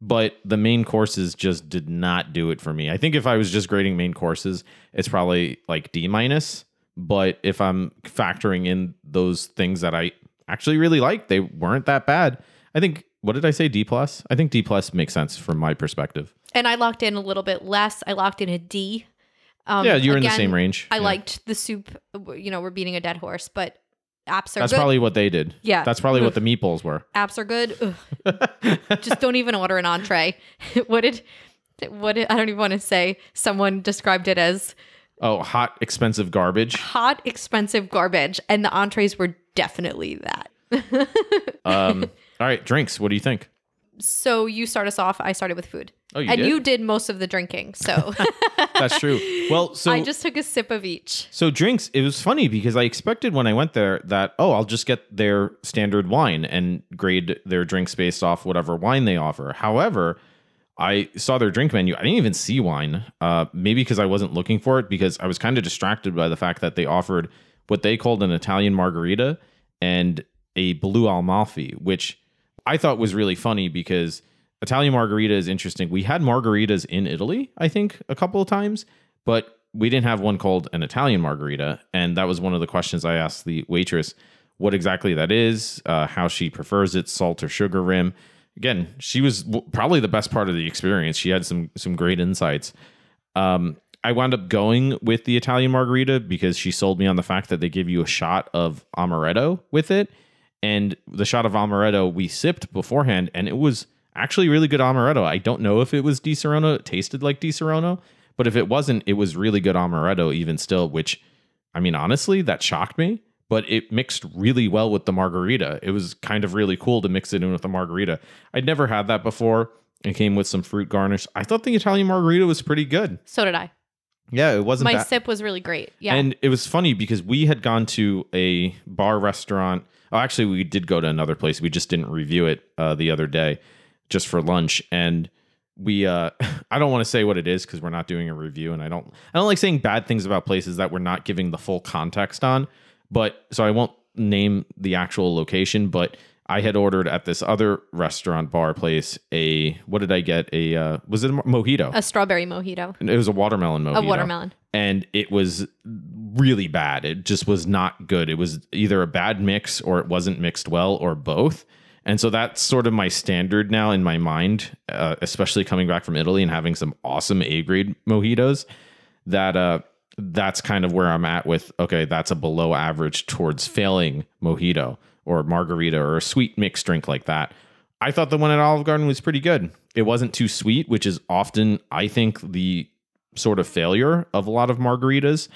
But the main courses just did not do it for me. I think if I was just grading main courses, it's probably like D minus. But if I'm factoring in those things that I actually really like, they weren't that bad. I think what did I say? D plus. I think D plus makes sense from my perspective. And I locked in a little bit less. I locked in a D. Um, yeah, you're in the again, same range. I Yeah. liked the soup. You know, we're beating a dead horse, but apps are That's good. probably what they did. Yeah. That's probably what the meatballs were. apps are good. Ugh. Just don't even order an entree. what did what did, I don't even want to say. Someone described it as Oh, hot, expensive garbage. hot, expensive garbage, and the entrees were definitely that. Um, all right, drinks. What do you think? So you start us off. I started with food. Oh, you and did? you did most of the drinking. So That's true. Well, so I just took a sip of each. So drinks, it was funny because I expected when I went there that oh, I'll just get their standard wine and grade their drinks based off whatever wine they offer. However, I saw their drink menu. I didn't even see wine. Uh, maybe because I wasn't looking for it because I was kind of distracted by the fact that they offered what they called an Italian margarita and a blue Amalfi, which I thought was really funny because Italian margarita is interesting. We had margaritas in Italy, I think, a couple of times, but we didn't have one called an Italian margarita. And that was one of the questions I asked the waitress what exactly that is, uh, how she prefers it, salt or sugar rim. Again, she was probably the best part of the experience. She had some some great insights. Um, I wound up going with the Italian margarita because she sold me on the fact that they give you a shot of amaretto with it. And the shot of amaretto we sipped beforehand, and it was actually really good amaretto. I don't know if it was Disaronno. It tasted like Disaronno, but if it wasn't, it was really good amaretto even still, which, I mean, honestly, that shocked me. But it mixed really well with the margarita. It was kind of really cool to mix it in with the margarita. I'd never had that before. It came with some fruit garnish. I thought the Italian margarita was pretty good. So did I. Yeah, it wasn't My that. sip was really great. Yeah. And it was funny because we had gone to a bar restaurant. Oh, actually, we did go to another place. We just didn't review it uh, the other day, just for lunch. And we, uh, I don't want to say what it is because we're not doing a review, and I don't, I don't like saying bad things about places that we're not giving the full context on. But so I won't name the actual location, but I had ordered at this other restaurant bar place a what did I get? A uh, was it a mojito? a strawberry mojito. it was a watermelon mojito A watermelon. and it was really bad. It just was not good. It was either a bad mix or it wasn't mixed well or both. And so that's sort of my standard now in my mind, uh, especially coming back from Italy and having some awesome A grade mojitos. That uh, that's kind of where I'm at with okay, that's a below average towards failing mojito or margarita or a sweet mixed drink like that. I thought the one at Olive Garden was pretty good. It wasn't too sweet, which is often, I think, the sort of failure of a lot of margaritas.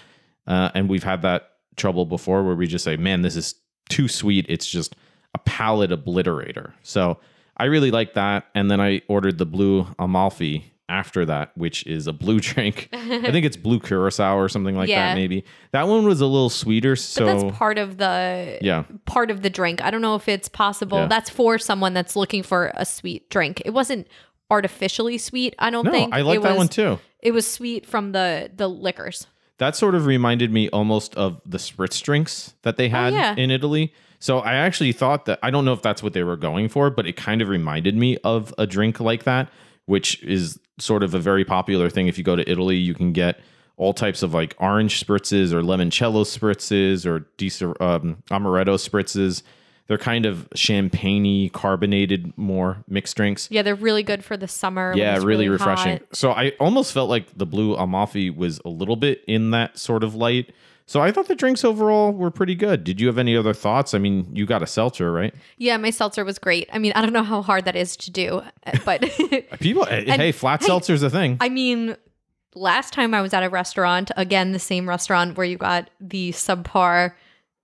Uh, and we've had that trouble before where we just say, man, this is too sweet. It's just a palate obliterator. So I really like that. And then I ordered the blue Amalfi after that, which is a blue drink. I think it's blue curacao or something like Yeah. that, maybe. That one was a little sweeter. But So, that's part of the yeah. part of the drink. I don't know if it's possible. Yeah. That's for someone that's looking for a sweet drink. It wasn't artificially sweet. I don't No, think. I like that was, one too. It was sweet from the the liquors. That sort of reminded me almost of the spritz drinks that they had Oh, yeah. in Italy. So I actually thought that I don't know if that's what they were going for, but it kind of reminded me of a drink like that, which is sort of a very popular thing. If you go to Italy, you can get all types of like orange spritzes or limoncello spritzes or Di- um, amaretto spritzes. They're kind of champagne carbonated, more mixed drinks. Yeah, they're really good for the summer. Yeah, it's really, refreshing. hot. So I almost felt like the blue Amalfi was a little bit in that sort of light. So I thought the drinks overall were pretty good. Did you have any other thoughts? I mean, you got a seltzer, right? Yeah, my seltzer was great. I mean, I don't know how hard that is to do, but People, eh, hey, flat hey, seltzer's a thing. I mean, last time I was at a restaurant, again, the same restaurant where you got the subpar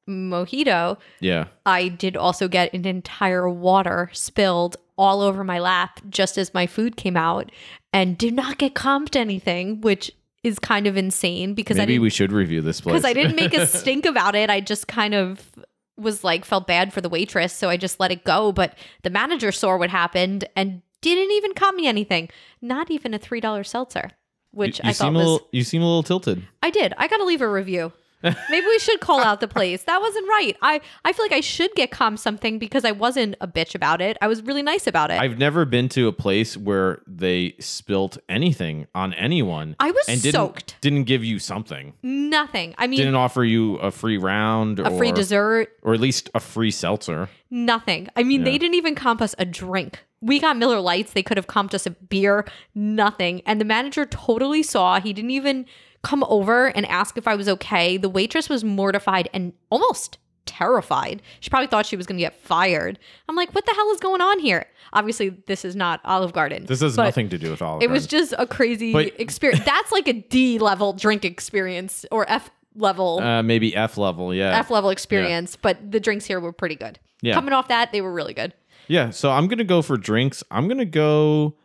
mojito, yeah, I did also get an entire water spilled all over my lap just as my food came out and did not get comped anything, which is kind of insane because I maybe didn't we should review this place because I didn't make a stink about it. I just kind of was like felt bad for the waitress, so I just let it go. But the manager saw what happened and didn't even comp me anything. Not even a three dollar seltzer, which you, you I thought seem was. a little, you seem a little tilted. I did. I got to leave a review. Maybe we should call out the place. That wasn't right. I I feel like I should get comp something because I wasn't a bitch about it. I was really nice about it. I've never been to a place where they spilt anything on anyone. I was and didn't, soaked. Didn't give you something. Nothing. I mean, Didn't offer you a free round a free dessert. or at least a free seltzer. Nothing. I mean, Yeah. they didn't even comp us a drink. We got Miller Lites. They could have comped us a beer. Nothing. And the manager totally saw. He didn't even come over and ask if I was okay. The waitress was mortified and almost terrified. She probably thought she was going to get fired. I'm like, what the hell is going on here? Obviously, this is not Olive Garden. This has nothing to do with Olive Garden. It was just a crazy But- experience. That's like a D level drink experience or F level. uh, maybe F level, yeah. F level experience, but the drinks here were pretty good. Yeah. Coming off that, they were really good. Yeah, so I'm gonna go for drinks. I'm gonna go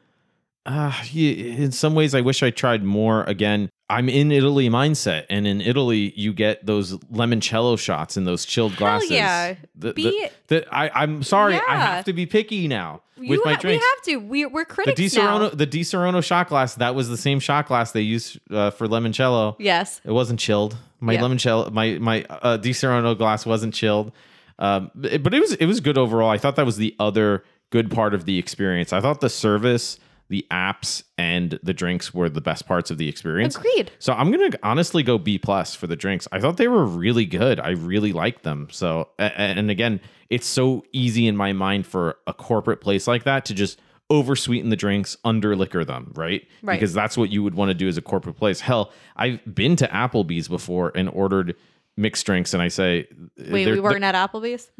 uh, in some ways, I wish I tried more. Again, I'm in Italy mindset, and in Italy, you get those limoncello shots in those chilled Hell glasses. yeah. The, Be- the, the, I, I'm sorry, I have to be picky now with You my ha- we have to. We, we're the critics Di now. The Disaronno shot glass, that was the same shot glass they used uh, for limoncello. Yes. It wasn't chilled. My Yeah. limoncello, my my uh, Disaronno glass wasn't chilled, um, but but it was it was good overall. I thought that was the other good part of the experience. I thought the service, the apps, and the drinks were the best parts of the experience. Agreed. So I'm gonna honestly go B plus for the drinks. I thought they were really good. I really liked them. So and again, it's so easy in my mind for a corporate place like that to just oversweeten the drinks, under liquor them, right? Right. Because that's what you would want to do as a corporate place. Hell, I've been to Applebee's before and ordered mixed drinks, and I say, Wait, we weren't at Applebee's?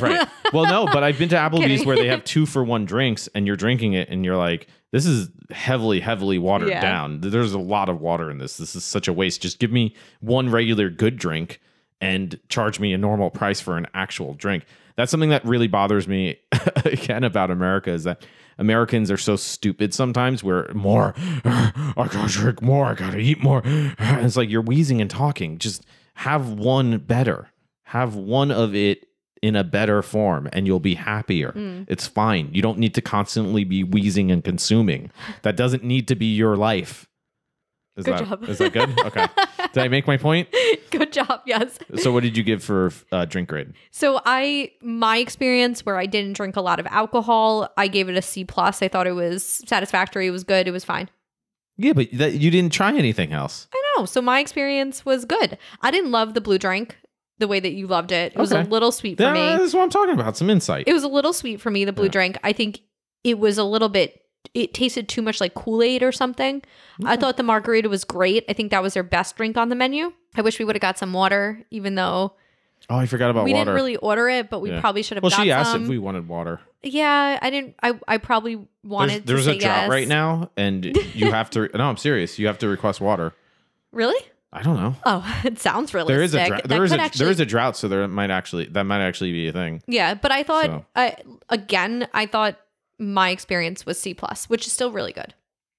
right. Well, no, but I've been to Applebee's where they have two for one drinks and you're drinking it and you're like, this is heavily, heavily watered Yeah. down. There's a lot of water in this. This is such a waste. Just give me one regular good drink and charge me a normal price for an actual drink. That's something that really bothers me again about America is that Americans are so stupid sometimes where more, I gotta drink more, I gotta eat more. And it's like you're wheezing and talking. Just have one better. Have one of it in a better form and you'll be happier. Mm. It's fine. You don't need to constantly be wheezing and consuming. That doesn't need to be your life. Is Good that, job. Is that good? Okay. Did I make my point? Good job. Yes. So what did you give for uh, drink grade? So I my experience where I didn't drink a lot of alcohol, I gave it a C plus. I thought it was satisfactory. It was good. It was fine. Yeah, but that, you didn't try anything else. I know. So my experience was good. I didn't love the blue drink the way that you loved it. It was a Okay. little sweet for me. That's what I'm talking about. Some insight. It was a little sweet for me, the blue Yeah. drink. I think it was a little bit it tasted too much like Kool-Aid or something. I thought the margarita was great. I think that was their best drink on the menu. I wish we would have got some water, even though oh, I forgot about we water. didn't really order it, but we Yeah. probably should have well, got she asked some. if we wanted water. yeah, I didn't I I probably wanted There's, there's to a say drought yes. right now, and you have to. No, I'm serious. You have to request water. Really? I don't know. Oh, it sounds realistic. There is a drought. There is a actually- there is a drought, so there might actually that might actually be a thing. Yeah, but I thought So. I again, I thought my experience was C plus, which is still really good.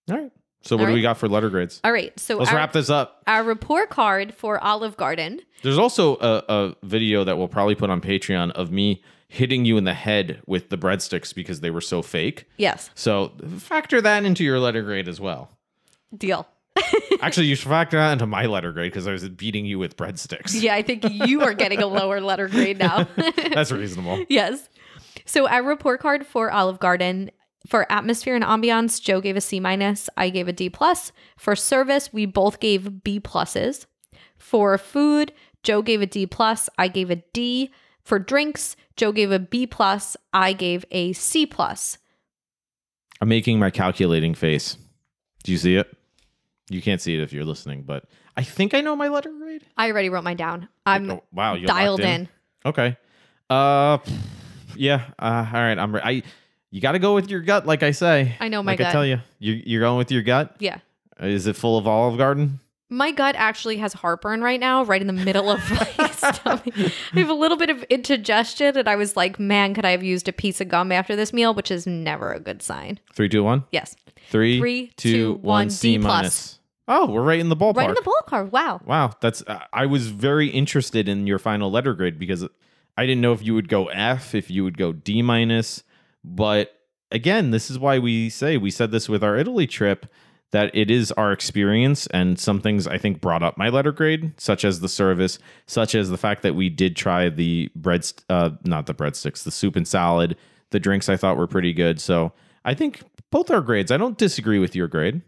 All right. So what All do we got for letter grades? All right, so Let's our, wrap this up. our report card for Olive Garden. There's also a, a video that we'll probably put on Patreon of me hitting you in the head with the breadsticks because they were so fake. Yes, So factor that into your letter grade as well. deal. Actually, you should factor that into my letter grade because I was beating you with breadsticks. Yeah, I think you are getting a lower letter grade now. That's reasonable. yes. So our report card for Olive Garden for atmosphere and ambiance, Joe gave a C minus. I gave a D plus. For service, we both gave B pluses. For food, Joe gave a D plus. I gave a D. For drinks, Joe gave a B plus. I gave a C plus. I'm making my calculating face. Do you see it? You can't see it if you're listening, but I think I know my letter grade. I already wrote mine down. I'm Oh, wow, you're dialed locked in. Okay. Uh, yeah. Uh, all right. I'm. Re- I. You got to go with your gut, like I say. I know my like I gut. tell you, you you're going with your gut. Yeah. Is it full of Olive Garden? My gut actually has heartburn right now, right in the middle of my stomach. I have a little bit of indigestion, and I was like, man, could I have used a piece of gum after this meal, which is never a good sign. Three, two, one. Yes. Three, Three, two, one. one, C D plus. minus. Oh, we're right in the ballpark. Right in the ballpark. Wow. Wow, that's. Uh, I was very interested in your final letter grade because I didn't know if you would go F, if you would go D minus. But again, this is why we say we said this with our Italy trip that it is our experience and some things I think brought up my letter grade, such as the service, such as the fact that we did try the bread, uh, not the breadsticks, the soup and salad, the drinks I thought were pretty good. So I think both our grades. I don't disagree with your grade.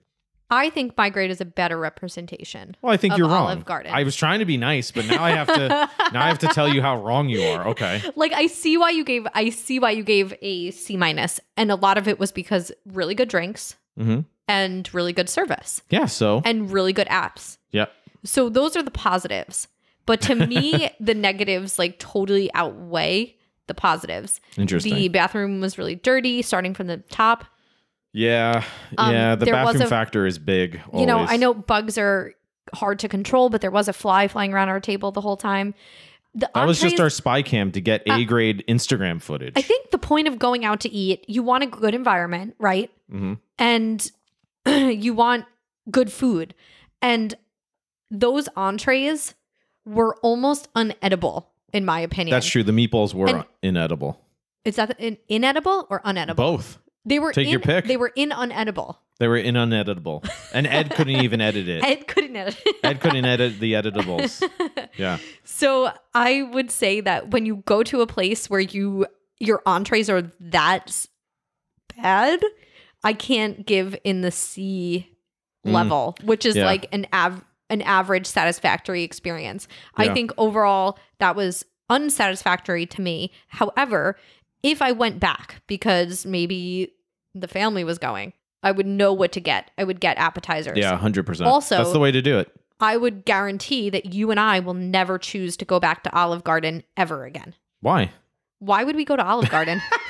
I think my grade is a better representation. Well, I think you're wrong. Olive Garden. I was trying to be nice, but now I have to now I have to tell you how wrong you are. Okay. Like I see why you gave I see why you gave a C minus, and a lot of it was because really good drinks Mm-hmm. And really good service Yeah. So. and really good apps. Yep. So those are the positives. But to me, the negatives like totally outweigh the positives. Interesting. The bathroom was really dirty, starting from the top. yeah. Um, yeah. The bathroom a- factor is big. You know. I know bugs are hard to control, but there was a fly flying around our table the whole time. The That was just our spy cam to get A grade Instagram footage. I think the point of going out to eat, you want a good environment, right? Mhm. And you want good food. And those entrees were almost unedible, in my opinion. That's true. The meatballs were And- inedible. Is that in, inedible or unedible? Both. They were Take in, your pick. They were in unedible. They were in uneditable. And Ed couldn't even edit it. Ed couldn't edit. Ed couldn't edit the editables. Yeah. So I would say that when you go to a place where you your entrees are that s- bad, I can't give in the C Mm. level, which is Yeah. like an av- an average satisfactory experience. Yeah. I think overall that was unsatisfactory to me. However, if I went back because maybe the family was going, I would know what to get. I would get appetizers. Yeah, 100%. Also- That's the way to do it. I would guarantee that you and I will never choose to go back to Olive Garden ever again. Why? Why would we go to Olive Garden?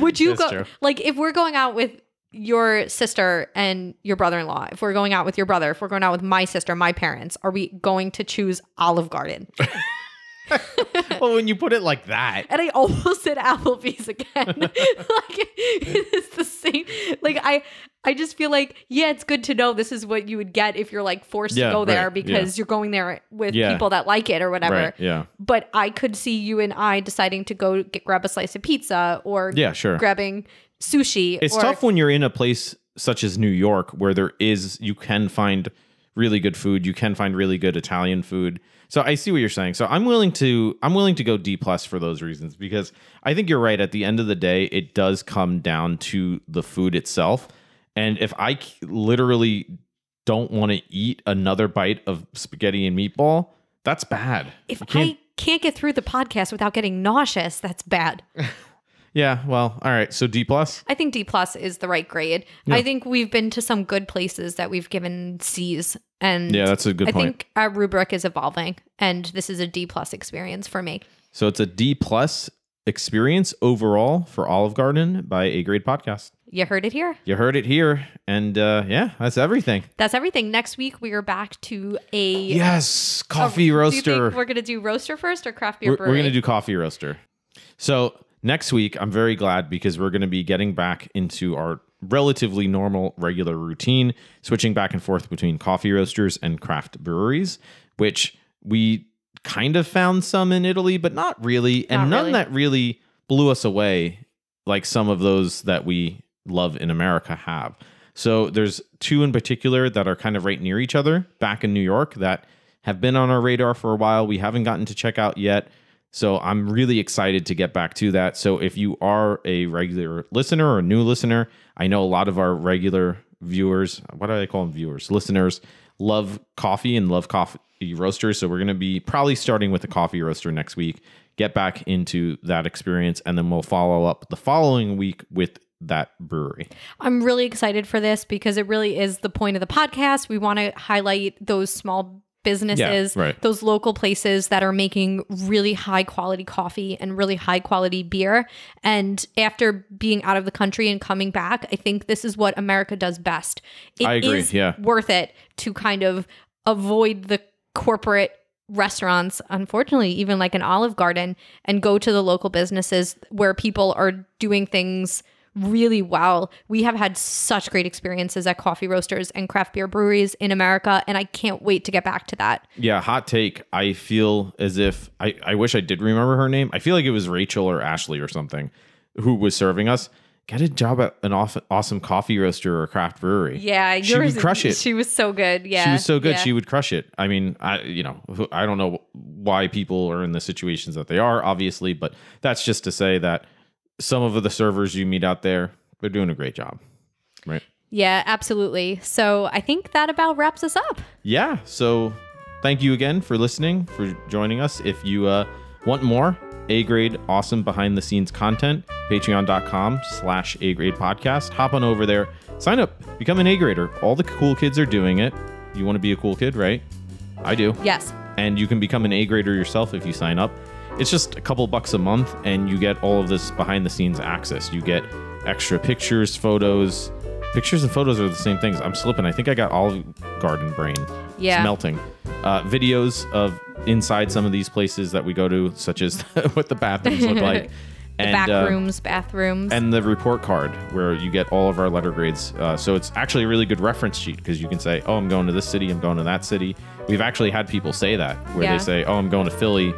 would you go true. like if we're going out with your sister and your brother-in-law, if we're going out with your brother, if we're going out with my sister, my parents, are we going to choose Olive Garden? well, when you put it like that, And I almost said Applebee's again. like it's the same. Like I I just feel like, yeah, it's good to know this is what you would get if you're like forced Yeah, to go there right, because you're going there with Yeah. people that like it or whatever. right? Yeah. But I could see you and I deciding to go get grab a slice of pizza or Yeah, sure. grabbing sushi. It's or, tough when you're in a place such as New York where there is you can find really good food, you can find really good Italian food. So I see what you're saying. So I'm willing to I'm willing to go D plus for those reasons because I think you're right. At the end of the day, it does come down to the food itself. And if I literally don't want to eat another bite of spaghetti and meatball, that's bad. If can't- I can't get through the podcast without getting nauseous, that's bad. yeah, well, all right. So D plus. I think D plus is the right grade. I think we've been to some good places that we've given C's, and Yeah, that's a good I point. think our rubric is evolving, and this is a D plus experience for me. So it's a D plus experience overall for Olive Garden by A Grade Podcast. You heard it here. You heard it here, and uh, yeah, that's everything. That's everything. Next week we are back to a Yes, a- coffee you roaster. we're gonna do roaster first or craft beer We're, brewery? we're gonna do coffee roaster. So next week, I'm very glad because we're gonna be getting back into our relatively normal, regular routine, switching back and forth between coffee roasters and craft breweries, which we kind of found some in Italy, but not really, and none really. that really blew us away like some of those that we love in America have. So there's two in particular that are kind of right near each other back in New York that have been on our radar for a while. We haven't gotten to check out yet. So I'm really excited to get back to that. So if you are a regular listener or a new listener, I know a lot of our regular viewers, what do I call them viewers, listeners, love coffee and love coffee roasters. So we're going to be probably starting with a coffee roaster next week, get back into that experience, and then we'll follow up the following week with that brewery. I'm really excited for this because it really is the point of the podcast. We want to highlight those small businesses, Yeah, right. those local places that are making really high quality coffee and really high quality beer. And after being out of the country and coming back, I think this is what America does best. It I agree, is yeah. worth it to kind of avoid the corporate restaurants, unfortunately, even like an Olive Garden, and go to the local businesses where people are doing things really well. We have had such great experiences at coffee roasters and craft beer breweries in America, and I can't wait to get back to that. Yeah, hot take. I feel as if I, I wish I did remember her name. I feel like it was Rachel or Ashley or something who was serving us. Get a job at an off, awesome coffee roaster or craft brewery. Yeah, She would crush it. She was so good. Yeah, she was so good. yeah. She would crush it. I mean, I you know, I don't know why people are in the situations that they are, obviously, but that's just to say that some of the servers you meet out there, they're doing a great job. Right. yeah, absolutely. So I think that about wraps us up. yeah so thank you again for listening for joining us if you uh, want more a grade awesome behind the scenes content patreon.com slash a grade podcast hop on over there sign up become an a grader all the cool kids are doing it you want to be a cool kid right i do Yes. and you can become an a grader yourself if you sign up it's just a couple bucks a month and you get all of this behind the scenes access you get extra pictures photos pictures and photos are the same things i'm slipping i think i got all garden brain Yeah. it's melting uh, videos of inside some of these places that we go to such as what the bathrooms look like The And, back uh, rooms, bathrooms. and the report card where you get all of our letter grades. Uh, so it's actually a really good reference sheet because you can say, "Oh, I'm going to this city. I'm going to that city." We've actually had people say that where Yeah. they say, "Oh, I'm going to Philly,"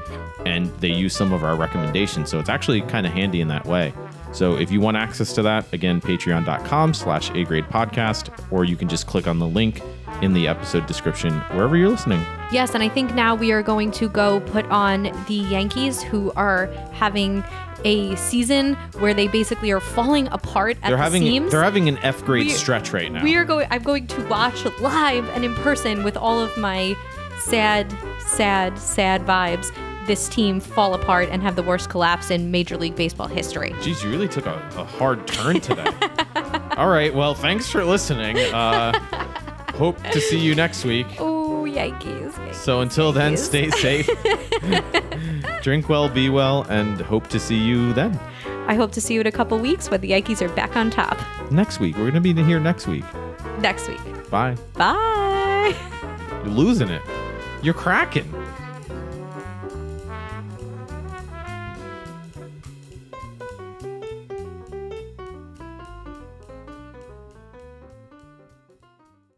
and they use some of our recommendations. So it's actually kind of handy in that way. So if you want access to that, again, Patreon.com/slash A Grade Podcast, or you can just click on the link in the episode description wherever you're listening. Yes, and I think now we are going to go put on the Yankees, who are having a season where they basically are falling apart at They're the having seams. they're having an F grade We- stretch right now. we are going. I'm going to watch live and in person with all of my sad, sad, sad vibes. This team fall apart and have the worst collapse in Major League Baseball history. Jeez, you really took a, a hard turn today. All right. Well, thanks for listening. Uh, hope to see you next week. Oh, Yankees! So until then, Yankees. stay safe, drink well, be well, and hope to see you then. I hope to see you in a couple weeks when the Yankees are back on top. Next week. We're going to be here next week. Next week. Bye. Bye. You're losing it. You're cracking.